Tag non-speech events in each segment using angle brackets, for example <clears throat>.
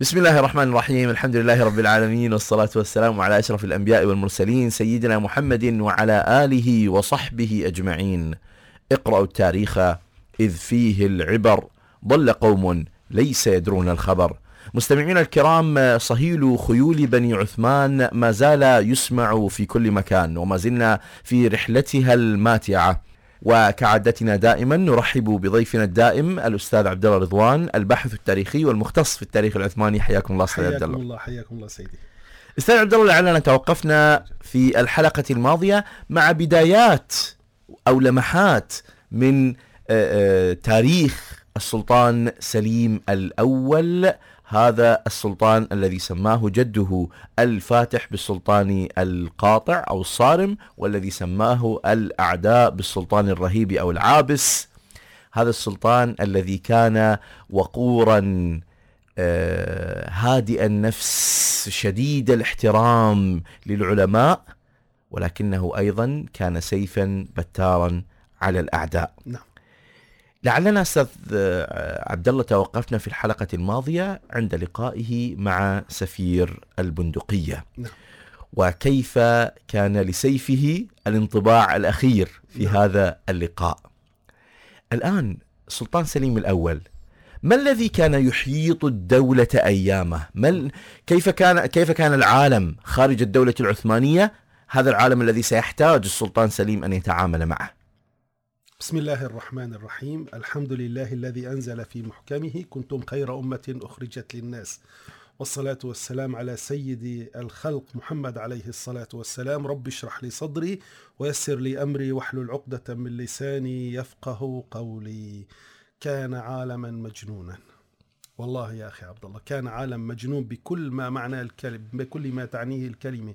بسم الله الرحمن الرحيم. الحمد لله رب العالمين والصلاة والسلام على أشرف الأنبياء والمرسلين سيدنا محمد وعلى آله وصحبه أجمعين. اقرأوا التاريخ إذ فيه العبر. ضل قوم ليس يدرون الخبر. مستمعينا الكرام صهيل خيول بني عثمان ما زال يسمع في كل مكان وما زلنا في رحلتها الماتعة. وكعادتنا دائما نرحب بضيفنا الدائم الأستاذ عبد الله رضوان الباحث التاريخي والمختص في التاريخ العثماني. حياكم الله أستاذ عبد حياكم الله. الله حياكم الله سيدي. أستاذ عبد الله لعلنا توقفنا في الحلقة الماضية مع بدايات أو لمحات من آه، آه، تاريخ السلطان سليم الأول. هذا السلطان الذي سماه جده الفاتح بالسلطان القاطع أو الصارم والذي سماه الأعداء بالسلطان الرهيب أو العابس. هذا السلطان الذي كان وقورا آه، هادئ النفس شديد الاحترام للعلماء ولكنه أيضا كان سيفا بتارا على الأعداء. نعم. لعلنا أستاذ آه، عبد الله توقفنا في الحلقة الماضية عند لقائه مع سفير البندقية نعم. وكيف كان لسيفه الانطباع الأخير في نعم. هذا اللقاء الآن السلطان سليم الأول ما الذي كان يحيط الدولة أيامه؟ ما ال... كيف كان كيف كان العالم خارج الدولة العثمانية؟ هذا العالم الذي سيحتاج السلطان سليم أن يتعامل معه. بسم الله الرحمن الرحيم. الحمد لله الذي أنزل في محكمه. كنتم خير أمة أخرجت للناس. والصلاة والسلام على سيد الخلق محمد عليه الصلاة والسلام. رب اشرح لي صدري ويسر لي أمري واحلل عقدة من لساني يفقه قولي. كان عالما مجنونا. والله يا أخي عبد الله كان عالم مجنون بكل ما معنى الكلمة بكل ما تعنيه الكلمة.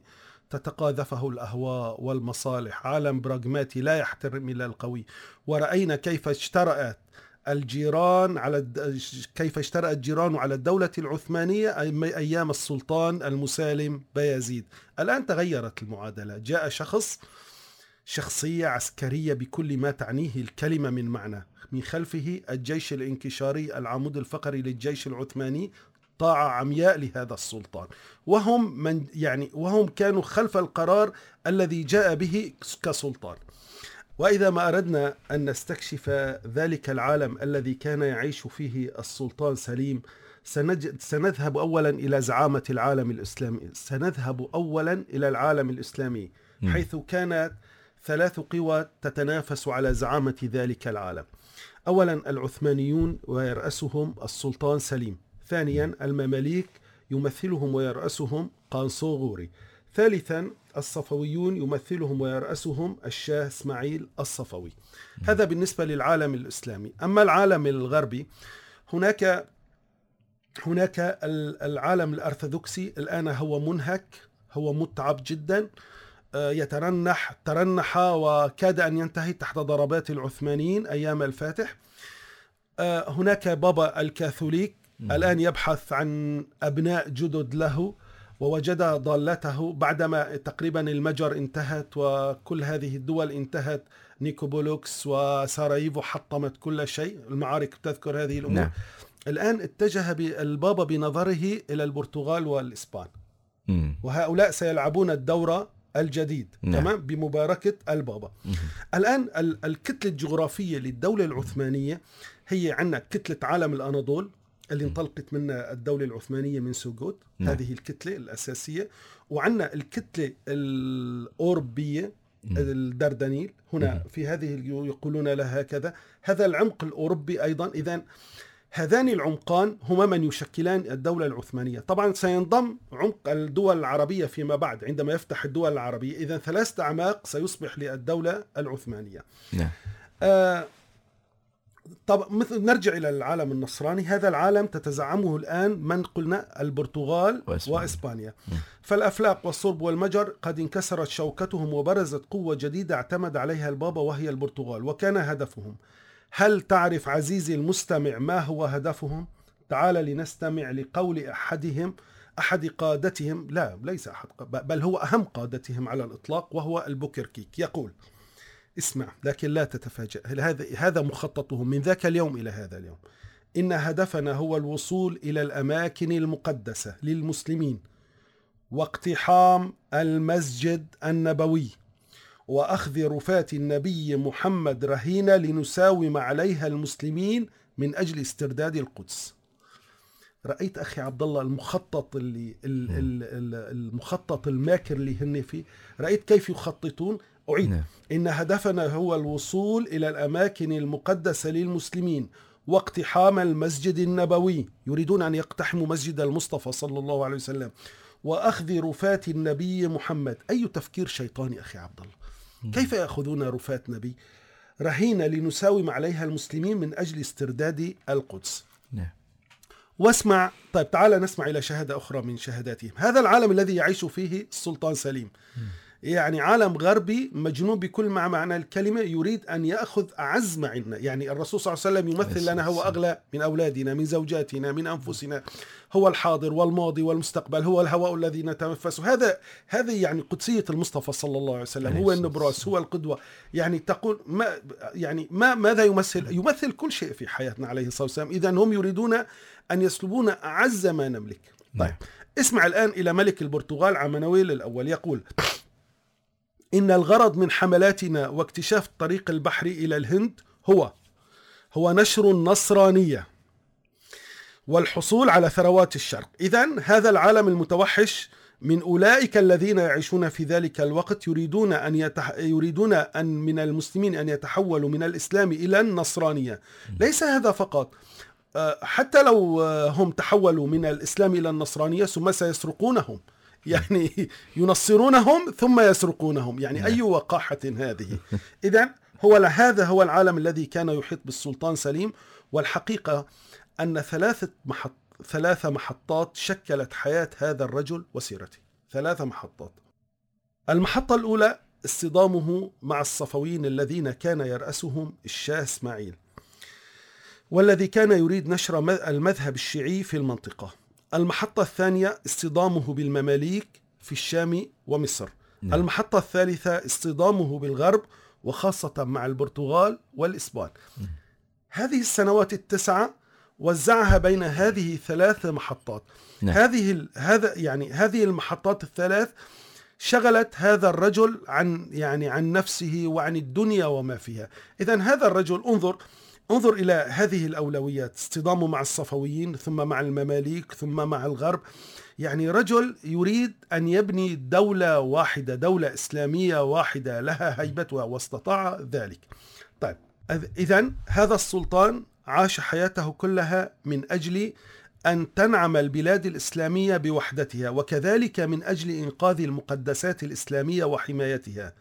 تتقاذفه الأهواء والمصالح. عالم براغماتي لا يحترم إلا القوي. ورأينا كيف اشترأت الجيران على. كيف اشترأ الجيران على الدولة العثمانية أي- أيام السلطان المسالم بايزيد الآن تغيرت المعادلة. جاء شخص شخصية عسكرية بكل ما تعنيه الكلمة من معنى. من خلفه الجيش الانكشاري العمود الفقري للجيش العثماني طاعة عمياء لهذا السلطان. وهم من يعني وهم كانوا خلف القرار الذي جاء به كسلطان. وإذا ما أردنا أن نستكشف ذلك العالم الذي كان يعيش فيه السلطان سليم سنجد سنذهب أولا إلى زعامة العالم الإسلامي. سنذهب أولا إلى العالم الإسلامي. حيث كانت ثلاث قوى تتنافس على زعامة ذلك العالم. أولا العثمانيون ويرأسهم السلطان سليم. ثانيا المماليك يمثلهم ويرأسهم قانصوغوري ثالثا الصفويون يمثلهم ويرأسهم الشاه إسماعيل الصفوي. هذا بالنسبة للعالم الإسلامي. أما العالم الغربي هناك هناك ال- العالم الأرثوذكسي الآن هو منهك هو متعب جدا. آه، يترنح ترنح وكاد أن ينتهي تحت ضربات العثمانيين أيام الفاتح. آه، هناك بابا الكاثوليك. الآن يبحث عن أبناء جدد له ووجد ضالته بعدما تقريبا المجر انتهت وكل هذه الدول انتهت نيكوبولوكس وساراييفو حطمت كل شيء المعارك تذكر هذه الأمور نعم. الآن اتجه البابا بنظره إلى البرتغال والإسبان مم. وهؤلاء سيلعبون الدورة الجديد نعم. تمام بمباركة البابا مم. الآن ال- الكتلة الجغرافية للدولة العثمانية هي عندنا كتلة عالم الأناضول اللي انطلقت منها الدولة العثمانية من سوغوت نعم. هذه الكتلة الأساسية. وعندنا الكتلة الأوروبية الدردنيل هنا مم. في هذه يقولون لها هكذا هذا العمق الأوروبي أيضا. إذا هذان العمقان هما من يشكلان الدولة العثمانية. طبعا سينضم عمق الدول العربية فيما بعد عندما يفتح الدول العربية. إذا ثلاثة أعماق سيصبح للدولة العثمانية. نعم. آه طب مثل نرجع إلى العالم النصراني هذا العالم تتزعمه الآن من قلنا البرتغال وإسبانيا. وإسبانيا مم. فالأفلاق والصرب والمجر قد انكسرت شوكتهم وبرزت قوة جديدة اعتمد عليها البابا وهي البرتغال وكان هدفهم هل تعرف عزيزي المستمع ما هو هدفهم؟ تعال لنستمع لقول أحدهم أحد قادتهم لا ليس أحد ق- بل هو أهم قادتهم على الإطلاق وهو البوكركيك يقول اسمع لكن لا تتفاجأ. هذا هذا مخططهم من ذاك اليوم إلى هذا اليوم؟ إن هدفنا هو الوصول إلى الأماكن المقدسة للمسلمين واقتحام المسجد النبوي وأخذ رفاة النبي محمد رهينة لنساوم عليها المسلمين من أجل استرداد القدس. رأيت أخي عبد الله المخطط اللي ال- ال- ال- المخطط الماكر اللي هن فيه. رأيت كيف يخططون؟ أعيد. نعم. إن هدفنا هو الوصول إلى الأماكن المقدسة للمسلمين واقتحام المسجد النبوي. يريدون أن يقتحموا مسجد المصطفى صلى الله عليه وسلم. وأخذ رفاة النبي محمد. أي تفكير شيطاني أخي عبد الله كيف يأخذون رفاة نبي؟ رهينة لنساوم عليها المسلمين من أجل استرداد القدس. نعم. واسمع. طيب تعال نسمع إلى شهادة أخرى من شهاداتهم. هذا العالم الذي يعيش فيه السلطان سليم. يعني عالم غربي مجنون بكل ما معنى الكلمة يريد أن يأخذ أعز ما عندنا يعني الرسول صلى الله عليه وسلم يمثل لنا هو أغلى من أولادنا من زوجاتنا من أنفسنا. هو الحاضر والماضي والمستقبل هو الهواء الذي نتنفسه هذا هذه يعني قدسية المصطفى صلى الله عليه وسلم. هو النبراس هو القدوة. يعني تقول ما يعني ما ماذا يمثل؟ يمثل كل شيء في حياتنا عليه الصلاة والسلام. إذا هم يريدون أن يسلبون أعز ما نملك. طيب اسمع الآن إلى ملك البرتغال عمانويل الأول. يقول إن الغرض من حملاتنا واكتشاف الطريق البحري إلى الهند هو هو نشر النصرانية والحصول على ثروات الشرق. إذا هذا العالم المتوحش من أولئك الذين يعيشون في ذلك الوقت يريدون أن يتح... يريدون أن من المسلمين أن يتحولوا من الإسلام إلى النصرانية. ليس هذا فقط. آه، حتى لو آه، هم تحولوا من الإسلام إلى النصرانية ثم سيسرقونهم. <laughs> يعني ينصرونهم ثم يسرقونهم. يعني أي وقاحة هذه؟ <laughs> إذا هو هذا هو العالم الذي كان يحيط بالسلطان سليم. والحقيقة أن ثلاثة محط ثلاث محطات شكلت حياة هذا الرجل وسيرته. ثلاث محطات. المحطة الأولى اصطدامه مع الصفويين الذين كان يرأسهم الشاه إسماعيل والذي كان يريد نشر مذ- المذهب الشيعي في المنطقة. المحطة الثانية اصطدامه بالمماليك في الشام ومصر. نعم. المحطة الثالثة اصطدامه بالغرب وخاصة مع البرتغال والإسبان. هذه السنوات التسعة وزعها بين هذه الثلاث محطات. نعم. هذه هذا يعني هذه المحطات الثلاث شغلت هذا الرجل عن يعني عن نفسه وعن الدنيا وما فيها. اذا هذا الرجل انظر انظر إلى هذه الأولويات اصطدامه مع الصفويين ثم مع المماليك ثم مع الغرب. يعني رجل يريد أن يبني دولة واحدة دولة إسلامية واحدة لها هيبتها واستطاع ذلك. طيب اذا هذا السلطان عاش حياته كلها من أجل أن تنعم البلاد الإسلامية بوحدتها وكذلك من أجل إنقاذ المقدسات الإسلامية وحمايتها.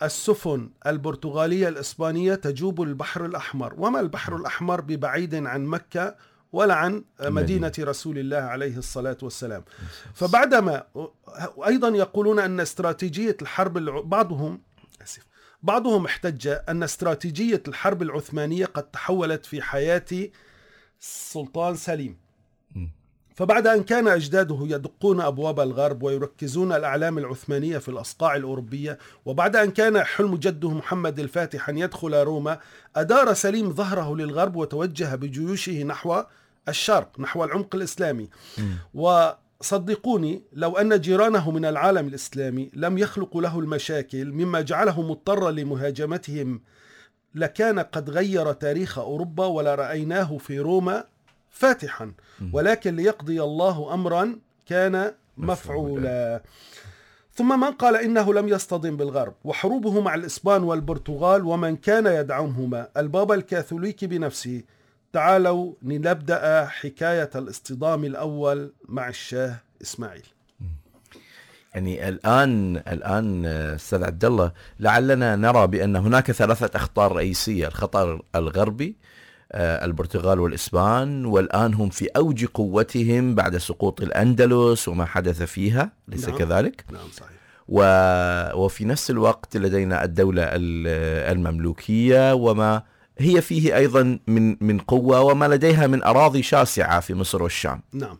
فالسفن البرتغالية الإسبانية تجوب البحر الأحمر. وما البحر الأحمر ببعيد عن مكة ولا عن مدينة رسول الله عليه الصلاة والسلام. فبعدما أيضا يقولون أن استراتيجية الحرب الع... بعضهم آسف بعضهم احتج أن استراتيجية الحرب العثمانية قد تحولت في حياة السلطان سليم. فبعد أن كان أجداده يدقون أبواب الغرب ويركزون الأعلام العثمانية في الأصقاع الأوروبية وبعد أن كان حلم جده محمد الفاتح أن يدخل روما أدار سليم ظهره للغرب وتوجه بجيوشه نحو الشرق نحو العمق الإسلامي. وصدقوني لو أن جيرانه من العالم الإسلامي لم يخلقوا له المشاكل مما جعله مضطرا لمهاجمتهم لكان قد غير تاريخ أوروبا ولا رأيناه في روما فاتحا. ولكن ليقضي الله امرا كان مفعولا. ثم من قال إنه لم يصطدم بالغرب وحروبه مع الإسبان والبرتغال ومن كان يدعمهما. البابا الكاثوليكي بنفسه. تعالوا لنبدأ حكاية الاصطدام الأول مع الشاه إسماعيل. يعني الآن الآن أستاذ عبد الله لعلنا نرى بأن هناك ثلاثة أخطار رئيسية. الخطر الغربي البرتغال والإسبان والآن هم في أوج قوتهم بعد سقوط الأندلس وما حدث فيها ليس نعم. كذلك؟ نعم صحيح. و... وفي نفس الوقت لدينا الدولة ال- المملوكية وما هي فيه أيضا من من قوة وما لديها من أراضي شاسعة في مصر والشام. نعم.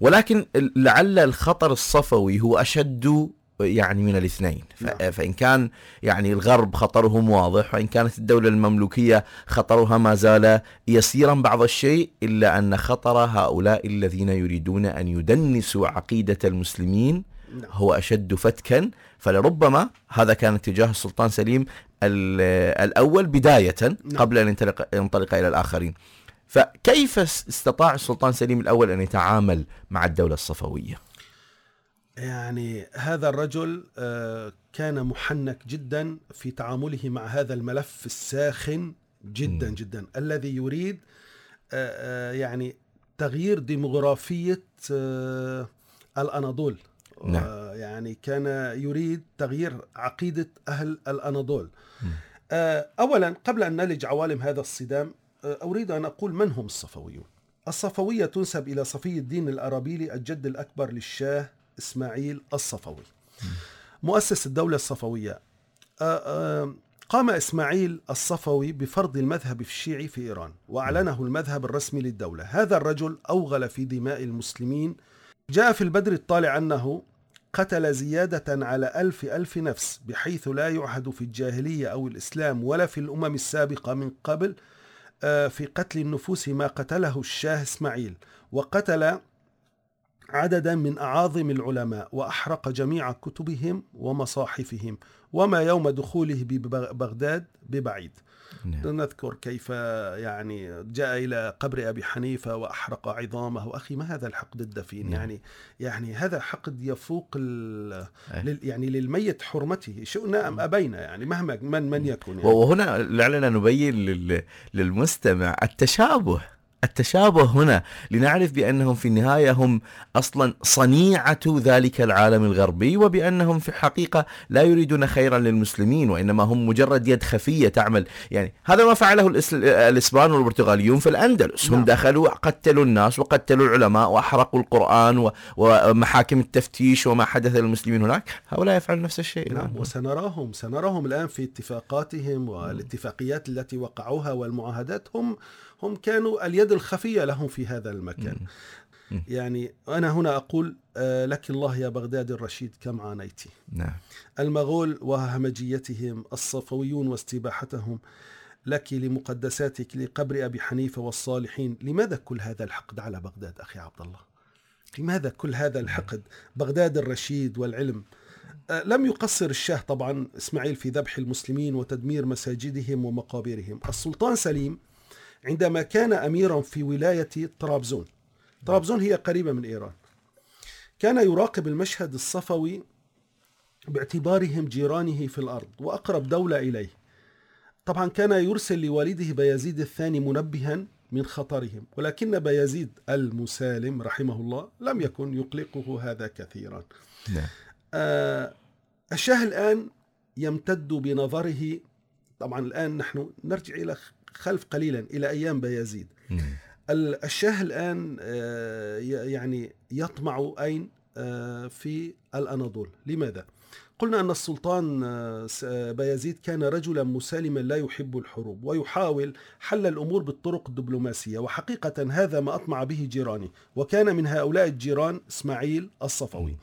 ولكن لعل الخطر الصفوي هو أشد يعني من الاثنين. نعم. فإن كان يعني الغرب خطرهم واضح وإن كانت الدولة المملوكية خطرها ما زال يسيرا بعض الشيء إلا أن خطر هؤلاء الذين يريدون أن يدنسوا عقيدة المسلمين نعم. هو أشد فتكا. فلربما هذا كان اتجاه السلطان سليم ال- الأول بداية قبل أن ينطلق, ينطلق إلى الآخرين. فكيف اس- استطاع السلطان سليم الأول أن يتعامل مع الدولة الصفوية؟ يعني هذا الرجل آه، كان محنك جدا في تعامله مع هذا الملف الساخن جدا مم. جدا الذي يريد آه، آه، يعني تغيير ديموغرافية الأناضول نعم. يعني كان يريد تغيير عقيدة أهل الأناضول أولا قبل أن نلج عوالم هذا الصدام أريد أن أقول من هم الصفويون الصفوية تنسب إلى صفي الدين الأرابيلي الجد الأكبر للشاه إسماعيل الصفوي مؤسس الدولة الصفوية. آه، آه، قام إسماعيل الصفوي بفرض المذهب الشيعي في إيران وأعلنه المذهب الرسمي للدولة. هذا الرجل أوغل في دماء المسلمين. جاء في البدر الطالع أنه قتل زيادة على ألف ألف نفس بحيث لا يعهد في الجاهلية أو الإسلام ولا في الأمم السابقة من قبل آه، في قتل النفوس ما قتله الشاه إسماعيل. وقتل عددا من أعاظم العلماء وأحرق جميع كتبهم ومصاحفهم وما يوم دخوله ببغداد ببعيد نعم. نذكر كيف يعني جاء إلى قبر أبي حنيفة وأحرق عظامه أخي ما هذا الحقد الدفين نعم. يعني يعني هذا حقد يفوق. أي. لل... يعني للميت حرمته شئنا أم أبينا يعني مهما من من يكن يعني. وهنا لعلنا نبين لل- للمستمع التشابه التشابه هنا لنعرف بأنهم في النهاية هم أصلا صنيعة ذلك العالم الغربي وبأنهم في الحقيقة لا يريدون خيرا للمسلمين وإنما هم مجرد يد خفية تعمل. يعني هذا ما فعله الإس- الإسبان والبرتغاليون في الأندلس. هم نعم. دخلوا قتلوا الناس وقتلوا العلماء وأحرقوا القرآن ومحاكم التفتيش وما حدث للمسلمين هناك. هؤلاء يفعلون نفس الشيء. نعم. وسنراهم. سنراهم الآن في اتفاقاتهم والاتفاقيات التي وقعوها والمعاهدات. هم هم كانوا اليد الخفية لهم في هذا المكان. يعني أنا هنا أقول آه، لك الله يا بغداد الرشيد كم عانيت. نعم. المغول وهمجيتهم الصفويون واستباحتهم لك لمقدساتك لقبر أبي حنيفة والصالحين. لماذا كل هذا الحقد على بغداد أخي عبد الله لماذا كل هذا الحقد؟ بغداد الرشيد والعلم. آه، لم يقصر الشاه طبعا إسماعيل في ذبح المسلمين وتدمير مساجدهم ومقابرهم. السلطان سليم عندما كان أميرا في ولاية طرابزون. طرابزون هي قريبة من إيران. كان يراقب المشهد الصفوي باعتبارهم جيرانه في الأرض وأقرب دولة إليه. طبعا كان يرسل لوالده بيزيد الثاني منبها من خطرهم ولكن بيزيد المسالم رحمه الله لم يكن يقلقه هذا كثيرا. نعم. آه الشاه الآن يمتد بنظره. طبعا الآن نحن نرجع إلى خلف قليلا إلى أيام بيزيد. الشاه الآن آه، يعني يطمع أين؟ آه، في الأناضول. لماذا؟ قلنا أن السلطان آه، بايزيد كان رجلا مسالما لا يحب الحروب ويحاول حل الأمور بالطرق الدبلوماسية وحقيقة هذا ما أطمع به جيرانه وكان من هؤلاء الجيران إسماعيل الصفوي.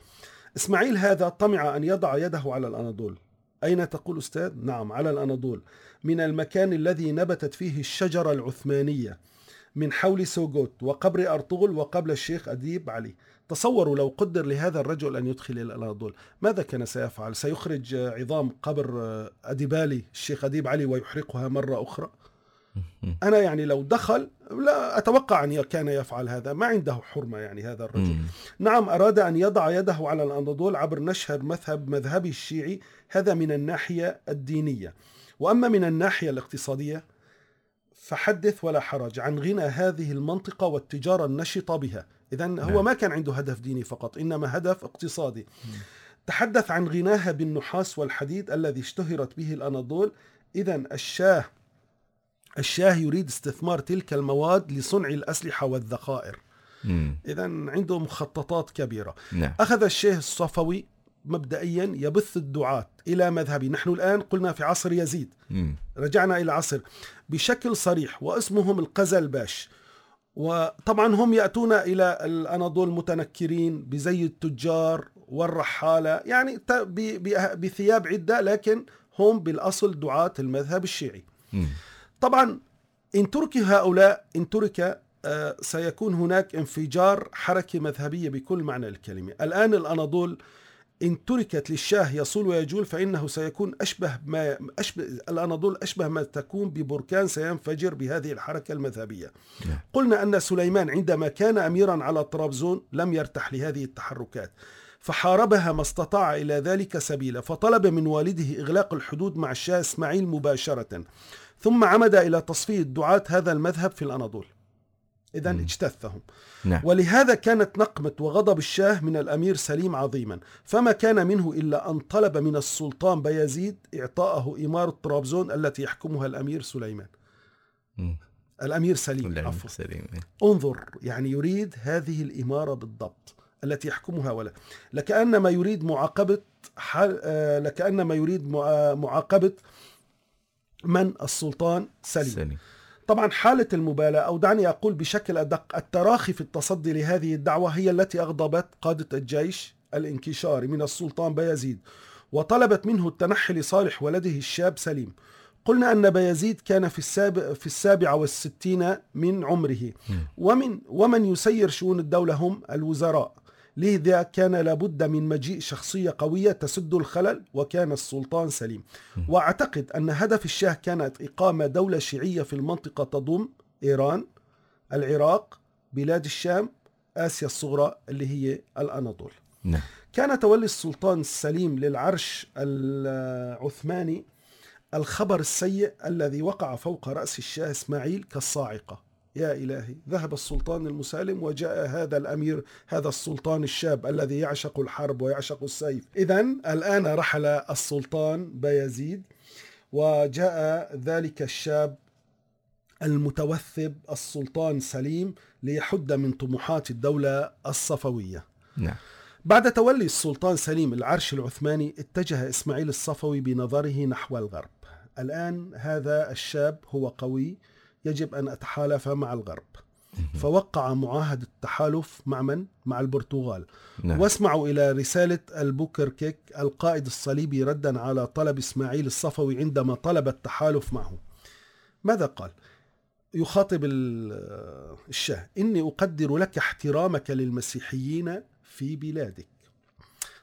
إسماعيل هذا طمع أن يضع يده على الأناضول. أين تقول أستاذ؟ نعم على الأناضول. من المكان الذي نبتت فيه الشجرة العثمانية من حول سوغوت وقبر أرطغرل وقبل الشيخ أديب علي. تصوروا لو قدر لهذا الرجل أن يدخل إلى الأناضول ماذا كان سيفعل؟ سيخرج عظام قبر أديبالي الشيخ أديب علي ويحرقها مرة أخرى؟ <laughs> أنا يعني لو دخل لا أتوقع أن كان يفعل هذا. ما عنده حرمة يعني هذا الرجل. نعم أراد أن يضع يده على الأناضول عبر نشر مذهب مذهبي الشيعي. هذا من الناحية الدينية. وأما من الناحية الاقتصادية فحدث ولا حرج عن غنى هذه المنطقة والتجارة النشطة بها. إذا هو نعم. ما كان عنده هدف ديني فقط إنما هدف اقتصادي. تحدث عن غناها بالنحاس والحديد الذي اشتهرت به الأناضول. إذا الشاه الشاه يريد استثمار تلك المواد لصنع الأسلحة والذخائر. إذا عنده مخططات كبيرة. نعم. أخذ الشيخ الصفوي مبدئيا يبث الدعاة إلى مذهبه نحن الآن قلنا في عصر يزيد. مم. رجعنا إلى عصر بشكل صريح واسمهم القزلباش وطبعا هم يأتون إلى الأناضول متنكرين بزي التجار والرحالة يعني بثياب عدة لكن هم بالأصل دعاة المذهب الشيعي. مم. طبعا إن ترك هؤلاء إن ترك آه، سيكون هناك انفجار حركة مذهبية بكل معنى الكلمة. الآن الأناضول إن تركت للشاه يصول ويجول فإنه سيكون أشبه ما أشبه الأناضول أشبه ما تكون ببركان سينفجر بهذه الحركة المذهبية نعم. قلنا أن سليمان عندما كان أميرا على طرابزون لم يرتح لهذه التحركات فحاربها ما استطاع إلى ذلك سبيلا فطلب من والده إغلاق الحدود مع الشاه إسماعيل مباشرة ثم عمد إلى تصفية دعاة هذا المذهب في الأناضول إذا. اجتثهم. نعم. ولهذا كانت نقمة وغضب الشاه من الأمير سليم عظيما. فما كان منه إلا أن طلب من السلطان بيزيد إعطاءه إمارة طرابزون التي يحكمها الأمير سليمان. مم. الأمير سليم عفوا. سليم. انظر يعني يريد هذه الإمارة بالضبط التي يحكمها ولا. لكأنما يريد معاقبة حال آه، لكأنما يريد مع- معاقبة من السلطان سليم. سليم. طبعا حالة المبالاة أو دعني أقول بشكل أدق التراخي في التصدي لهذه الدعوة هي التي أغضبت قادة الجيش الانكشاري من السلطان بايزيد وطلبت منه التنحي لصالح ولده الشاب سليم. قلنا أن بايزيد كان في السابع في السابعة والستين من عمره. ومن ومن يسير شؤون الدولة هم الوزراء. لذا كان لابد من مجيء شخصية قوية تسد الخلل وكان السلطان سليم. وأعتقد أن هدف الشاه كانت إقامة دولة شيعية في المنطقة تضم إيران العراق بلاد الشام آسيا الصغرى اللي هي الأناضول نعم. كان تولي السلطان السليم للعرش العثماني الخبر السيء الذي وقع فوق رأس الشاه إسماعيل كالصاعقة. يا إلهي. ذهب السلطان المسالم وجاء هذا الأمير هذا السلطان الشاب الذي يعشق الحرب ويعشق السيف. إذا الآن رحل السلطان بايزيد وجاء ذلك الشاب المتوثب السلطان سليم ليحد من طموحات الدولة الصفوية. نعم. بعد تولي السلطان سليم العرش العثماني اتجه إسماعيل الصفوي بنظره نحو الغرب. الآن هذا الشاب هو قوي يجب أن أتحالف مع الغرب. فوقع معاهدة التحالف مع من؟ مع البرتغال. نعم واسمعوا إلى رسالة البوكركيك القائد الصليبي ردا على طلب إسماعيل الصفوي عندما طلب التحالف معه. ماذا قال؟ يخاطب ال- الشاه إني أقدر لك احترامك للمسيحيين في بلادك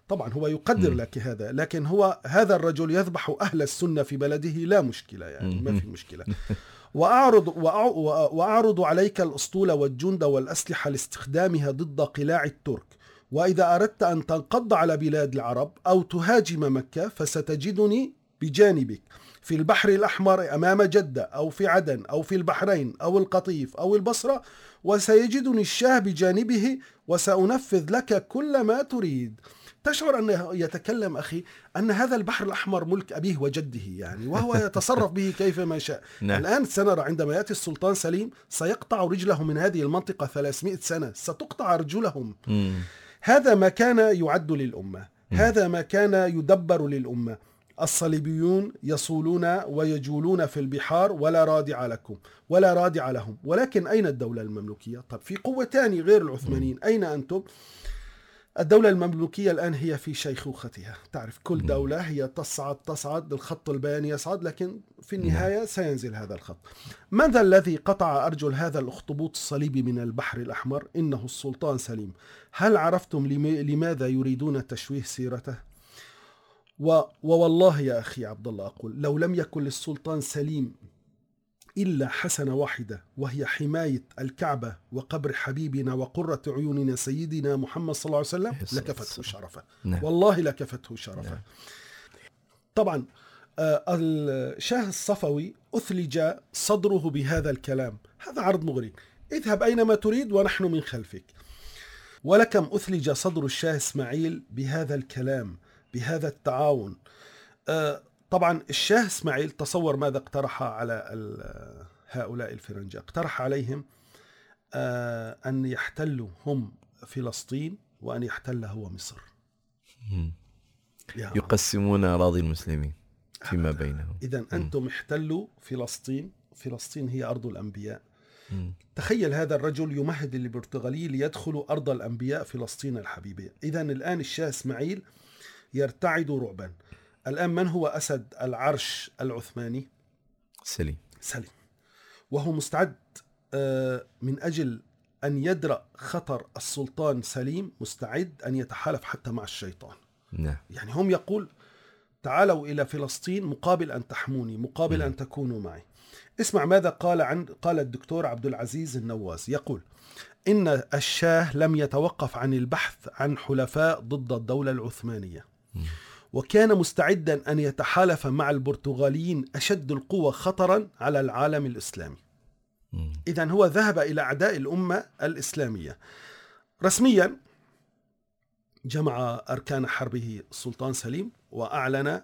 طبعا هو يقدر مم. لك هذا لكن هو هذا الرجل يذبح أهل السنة في بلده لا مشكلة يعني ما. في مشكلة <laughs> وأعرض, وأع- وأعرض عليك الأسطول والجند والأسلحة لاستخدامها ضد قلاع الترك. وإذا أردت أن تنقض على بلاد العرب أو تهاجم مكة فستجدني بجانبك. في البحر الأحمر أمام جدة أو في عدن أو في البحرين أو القطيف أو البصرة وسيجدني الشاه بجانبه وسأنفذ لك كل ما تريد. تشعر أنه يتكلم أخي أن هذا البحر الأحمر ملك أبيه وجده يعني وهو <laughs> يتصرف به كيفما شاء. نعم. الآن سنرى عندما يأتي السلطان سليم سيقطع رجله من هذه المنطقة 300 سنة ستقطع رجلهم. مم. هذا ما كان يعد للأمة. هذا ما كان يدبر للأمة. الصليبيون يصولون ويجولون في البحار ولا رادع لكم ولا رادع لهم. ولكن أين الدولة المملوكية؟ طب في قوتان غير العثمانيين. أين أنتم؟ الدولة المملوكية الآن هي في شيخوختها. تعرف كل دولة هي تصعد تصعد الخط البياني يصعد لكن في النهاية سينزل هذا الخط. من ذا الذي قطع أرجل هذا الأخطبوط الصليبي من البحر الأحمر؟ إنه السلطان سليم. هل عرفتم لم- لماذا يريدون تشويه سيرته؟ و... ووالله يا أخي عبد الله أقول لو لم يكن للسلطان سليم إلا حسنة واحدة وهي حماية الكعبة وقبر حبيبنا وقرة عيوننا سيدنا محمد صلى الله عليه وسلم لكفته. شرفه نعم. والله لكفته شرفه نعم. طبعا آه، الشاه الصفوي أثلج صدره بهذا الكلام. هذا عرض مغري. اذهب أينما تريد ونحن من خلفك. ولكم أثلج صدر الشاه إسماعيل بهذا الكلام بهذا التعاون. آه، طبعا الشاه إسماعيل تصور ماذا اقترح على هؤلاء الفرنجة. اقترح عليهم آه، أن يحتلوا هم فلسطين وأن يحتل هو مصر. يقسمون أراضي المسلمين فيما بينهم. إذا أنتم احتلوا فلسطين. فلسطين هي أرض الأنبياء. مم. تخيل هذا الرجل يمهد للبرتغالي ليدخلوا أرض الأنبياء فلسطين الحبيبة إذا الآن الشاه إسماعيل يرتعد رعبا. الآن من هو أسد العرش العثماني؟ سليم. سليم. وهو مستعد آه، من أجل أن يدرأ خطر السلطان سليم مستعد أن يتحالف حتى مع الشيطان. نعم. يعني هم يقول تعالوا إلى فلسطين مقابل أن تحموني مقابل مم. أن تكونوا معي. اسمع ماذا قال عن قال الدكتور عبد العزيز النواز. يقول إن الشاه لم يتوقف عن البحث عن حلفاء ضد الدولة العثمانية. وكان مستعدا أن يتحالف مع البرتغاليين أشد القوى خطرا على العالم الإسلامي. إذا هو ذهب إلى أعداء الأمة الإسلامية رسميا جمع أركان حربه السلطان سليم وأعلن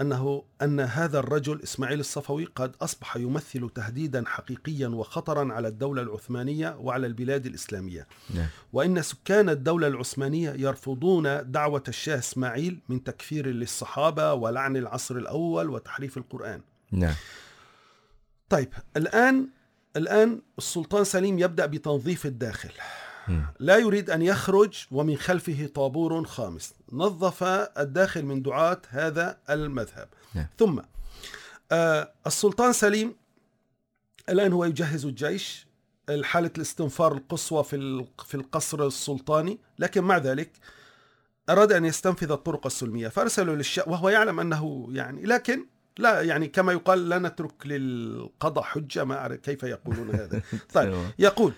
أنه أن هذا الرجل إسماعيل الصفوي قد أصبح يمثل تهديدا حقيقيا وخطرا على الدولة العثمانية وعلى البلاد الإسلامية. نعم. وإن سكان الدولة العثمانية يرفضون دعوة الشاه إسماعيل من تكفير للصحابة ولعن العصر الأول وتحريف القرآن. نعم. طيب الآن الآن السلطان سليم يبدأ بتنظيف الداخل. لا يريد أن يخرج ومن خلفه طابور خامس. نظف الداخل من دعاة هذا المذهب. نعم. ثم آه السلطان سليم الآن هو يجهز الجيش حالة الاستنفار القصوى في في القصر السلطاني. لكن مع ذلك أراد أن يستنفذ الطرق السلمية. فأرسلوا للشاه وهو يعلم أنه يعني لكن لا يعني كما يقال لا نترك للقضاء حجة ما أعرف كيف يقولون هذا. <laughs> طيب تمام. يقول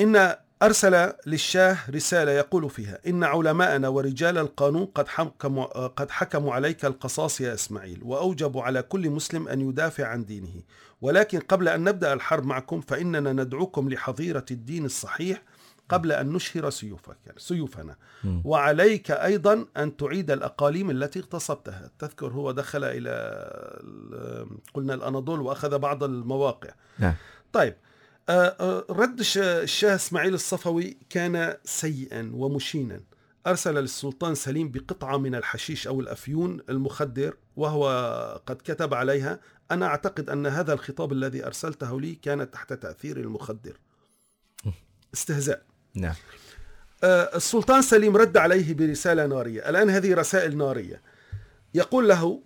إن أرسل للشاه رسالة يقول فيها إن علماءنا ورجال القانون قد حكموا, قد حكموا عليك القصاص يا إسماعيل وأوجبوا على كل مسلم أن يدافع عن دينه. ولكن قبل أن نبدأ الحرب معكم فإننا ندعوكم لحظيرة الدين الصحيح قبل أن نشهر سيوفك سيوفنا. مم. وعليك أيضا أن تعيد الأقاليم التي اغتصبتها. تذكر هو دخل إلى قلنا الأناضول وأخذ بعض المواقع. نعم. طيب رد الش- الشاه إسماعيل الصفوي كان سيئا ومشينا. أرسل للسلطان سليم بقطعة من الحشيش أو الأفيون المخدر وهو قد كتب عليها أنا أعتقد أن هذا الخطاب الذي أرسلته لي كان تحت تأثير المخدر. استهزاء. نعم. آه، السلطان سليم رد عليه برسالة نارية. الآن هذه رسائل نارية. يقول له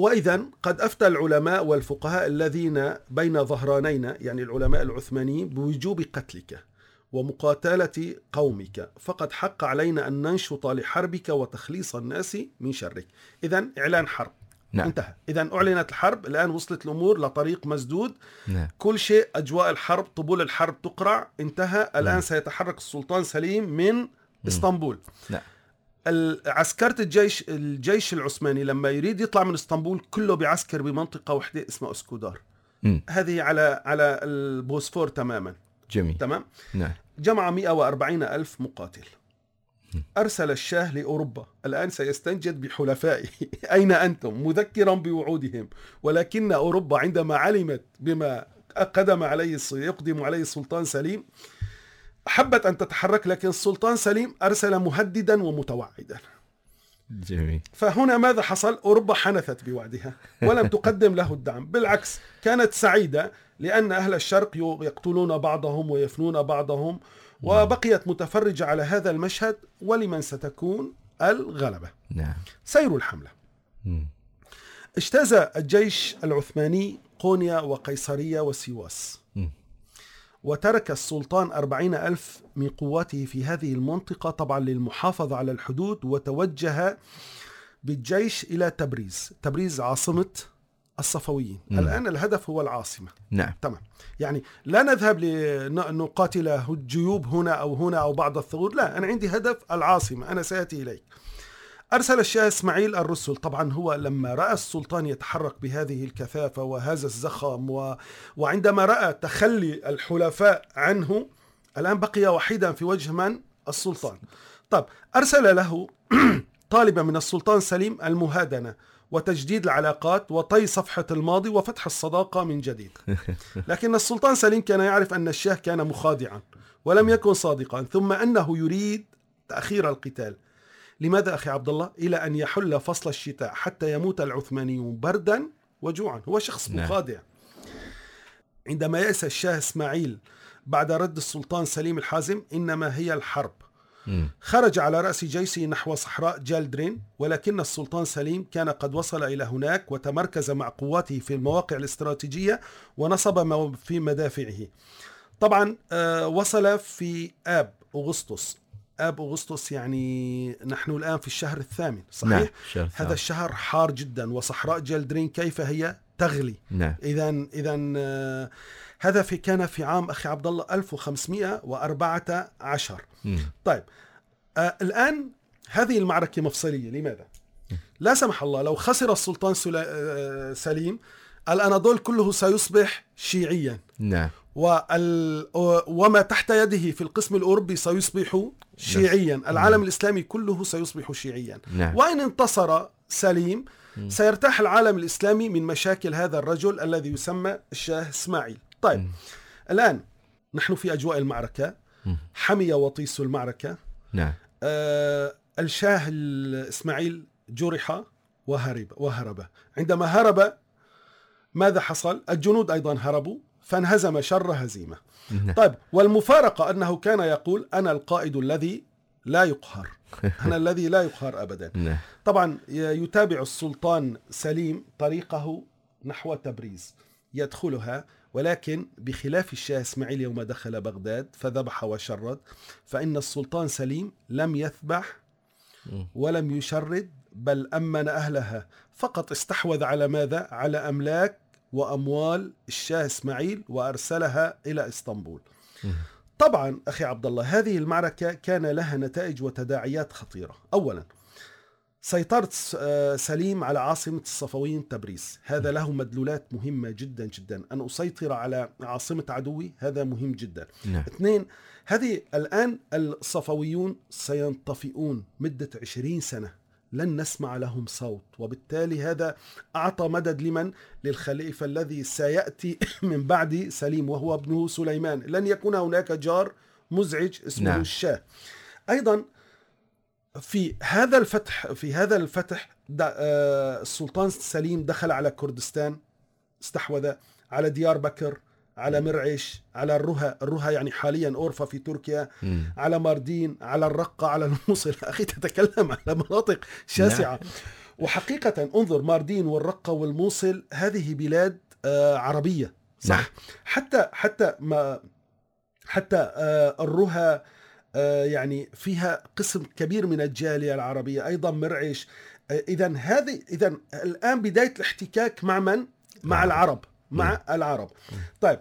وإذا قد أفتى العلماء والفقهاء الذين بين ظهرانينا يعني العلماء العثمانيين بوجوب قتلك ومقاتلة قومك. فقد حق علينا أن ننشط لحربك وتخليص الناس من شرك. إذا إعلان حرب. نعم. انتهى. إذا أعلنت الحرب. الآن وصلت الأمور لطريق مسدود. نعم. كل شيء أجواء الحرب طبول الحرب تقرع. انتهى. الآن سيتحرك السلطان سليم من إسطنبول. نعم. عسكرة الجيش الجيش العثماني لما يريد يطلع من إسطنبول كله بيعسكر بمنطقة واحدة اسمها أسكودار. مم. هذه على على البوسفور تماما. جميل. تمام؟ نعم. جمع 140 ألف مقاتل. أرسل الشاه لأوروبا. الآن سيستنجد بحلفائه. <laughs> أين أنتم؟ مذكرا بوعودهم. ولكن أوروبا عندما علمت بما قدم عليه يقدم عليه السلطان سليم حبت أن تتحرك لكن السلطان سليم أرسل مهددا ومتوعدا. جميل. فهنا ماذا حصل؟ أوروبا حنثت بوعدها ولم <laughs> تقدم له الدعم. بالعكس كانت سعيدة لأن أهل الشرق يقتلون بعضهم ويفنون بعضهم وبقيت متفرجة على هذا المشهد ولمن ستكون؟ الغلبة. نعم. سير الحملة. اجتاز الجيش العثماني قونيا وقيصرية وسيواس. وترك السلطان أربعين ألف من قواته في هذه المنطقة طبعا للمحافظة على الحدود وتوجه بالجيش إلى تبريز. تبريز عاصمة الصفويين. مم. الآن الهدف هو العاصمة. نعم. تمام. يعني لا نذهب لنقاتل الجيوب هنا أو هنا أو بعض الثغور. لا أنا عندي هدف العاصمة. أنا سأتي إليك. أرسل الشاه إسماعيل الرسل. طبعا هو لما رأى السلطان يتحرك بهذه الكثافة وهذا الزخم و... وعندما رأى تخلي الحلفاء عنه الآن بقي وحيدا في وجه من؟ السلطان. طب أرسل له <clears throat> طالبا من السلطان سليم المهادنة وتجديد العلاقات وطي صفحة الماضي وفتح الصداقة من جديد. <laughs> لكن السلطان سليم كان يعرف أن الشاه كان مخادعا ولم يكن صادقا ثم أنه يريد تأخير القتال. لماذا أخي عبد الله؟ إلى أن يحل فصل الشتاء حتى يموت العثمانيون بردا وجوعا. هو شخص نعم. مخادع عندما يأس الشاه إسماعيل بعد رد السلطان سليم الحازم إنما هي الحرب. خرج على رأس جيشه نحو صحراء جالدرين ولكن السلطان سليم كان قد وصل إلى هناك وتمركز مع قواته في المواقع الاستراتيجية ونصب في مدافعه. طبعا آه، وصل في آب أغسطس. آب أغسطس يعني نحن الآن في الشهر الثامن صحيح؟ نعم الشهر هذا الثالث. الشهر حار جدا وصحراء جالدرين كيف هي؟ تغلي. نعم. اذا اذا آه، هذا في كان في عام أخي عبد الله 1514 مم. طيب آه الآن هذه المعركة مفصلية لماذا؟ لا سمح الله لو خسر السلطان آه، سليم الأناضول كله سيصبح شيعيا. نعم. وال... وما تحت يده في القسم الأوروبي سيصبح شيعيا. العالم الإسلامي كله سيصبح شيعيا. نعم. وإن انتصر سليم سيرتاح العالم الإسلامي من مشاكل هذا الرجل الذي يسمى الشاه إسماعيل. طيب الآن نحن في أجواء المعركة. حمي وطيس المعركة. نعم. آه الشاه إسماعيل جرح وهرب وهرب. عندما هرب ماذا حصل؟ الجنود أيضا هربوا. فانهزم شر هزيمة. طيب والمفارقة أنه كان يقول أنا القائد الذي لا يقهر <laughs> أنا الذي لا يقهر أبدا نعم طبعا يتابع السلطان سليم طريقه نحو تبريز يدخلها ولكن بخلاف الشاه إسماعيل يوم دخل بغداد فذبح وشرد فإن السلطان سليم لم يذبح. ولم يشرد بل أمن أهلها فقط استحوذ على ماذا؟ على أملاك وأموال الشاه إسماعيل وأرسلها إلى إسطنبول. مم. طبعا أخي عبد الله هذه المعركة كان لها نتائج وتداعيات خطيرة. أولا سيطرة آه، سليم على عاصمة الصفويين تبريز هذا له مدلولات مهمة جدا جدا. أن أسيطر على عاصمة عدوي هذا مهم جدا. نعم. اثنين هذه الآن الصفويون سينطفئون مدة عشرين سنة. لن نسمع لهم صوت. وبالتالي هذا أعطى مدد لمن؟ للخليفة الذي سيأتي <laughs> من بعد سليم وهو ابنه سليمان. لن يكون هناك جار مزعج اسمه نعم. الشاه أيضا في هذا الفتح في هذا الفتح آه، السلطان سليم دخل على كردستان استحوذ على ديار بكر على مرعش على الرها الرها يعني حاليا أورفا في تركيا مم. على ماردين على الرقة على الموصل <laughs> أخي تتكلم على مناطق شاسعة نعم. وحقيقة انظر ماردين والرقة والموصل هذه بلاد آه، عربية صح نعم. حتى حتى ما حتى آه، الرها آه، يعني فيها قسم كبير من الجالية العربية أيضا مرعش إذا هذه إذا الآن بداية الاحتكاك مع من؟ مع العرب. مع العرب. طيب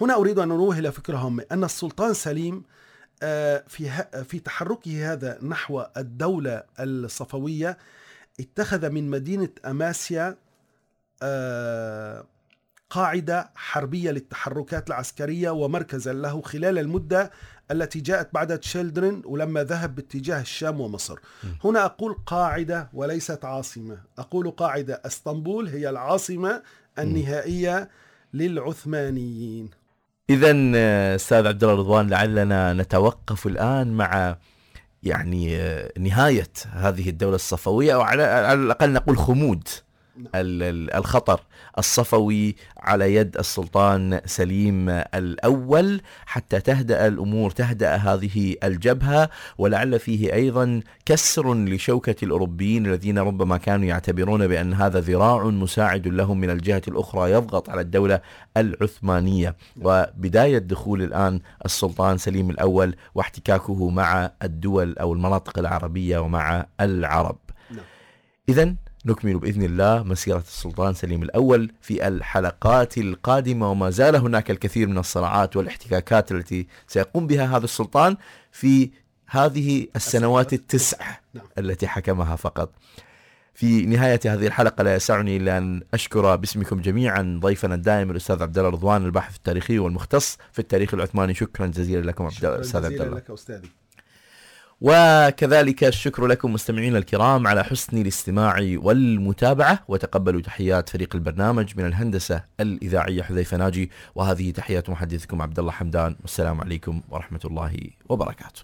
هنا أريد أن أنوه إلى فكرة هامة. أن السلطان سليم آه، في في تحركه هذا نحو الدولة الصفوية اتخذ من مدينة أماسيا آه، قاعدة حربية للتحركات العسكرية ومركزا له خلال المدة التي جاءت بعد تشيلدرن ولما ذهب باتجاه الشام ومصر. هنا أقول قاعدة وليست عاصمة. أقول قاعدة. إسطنبول هي العاصمة النهائية للعثمانيين. اذا آه، أستاذ عبد الله رضوان لعلنا نتوقف الآن مع يعني آه، نهاية هذه الدولة الصفوية أو على الأقل نقول خمود. الخطر الصفوي على يد السلطان سليم الأول حتى تهدأ الأمور تهدأ هذه الجبهة ولعل فيه أيضا كسر لشوكة الأوروبيين الذين ربما كانوا يعتبرون بأن هذا ذراع مساعد لهم من الجهة الأخرى يضغط على الدولة العثمانية وبداية دخول الآن السلطان سليم الأول واحتكاكه مع الدول أو المناطق العربية ومع العرب. نعم. اذا نكمل بإذن الله مسيرة السلطان سليم الأول في الحلقات القادمة وما زال هناك الكثير من الصراعات والاحتكاكات التي سيقوم بها هذا السلطان في هذه السنوات التسع نعم. التي حكمها فقط. في نهاية هذه الحلقة لا يسعني إلا أن أشكر باسمكم جميعا ضيفنا الدائم الأستاذ عبد الله رضوان الباحث التاريخي والمختص في التاريخ العثماني شكرا جزيلا لكم عبد شكرا الأستاذ عبد جزيلا الله لك أستاذي وكذلك الشكر لكم مستمعينا الكرام على حسن الاستماع والمتابعة. وتقبلوا تحيات فريق البرنامج من الهندسة الإذاعية حذيفة ناجي. وهذه تحيات محدثكم عبد الله حمدان. والسلام عليكم ورحمة الله وبركاته.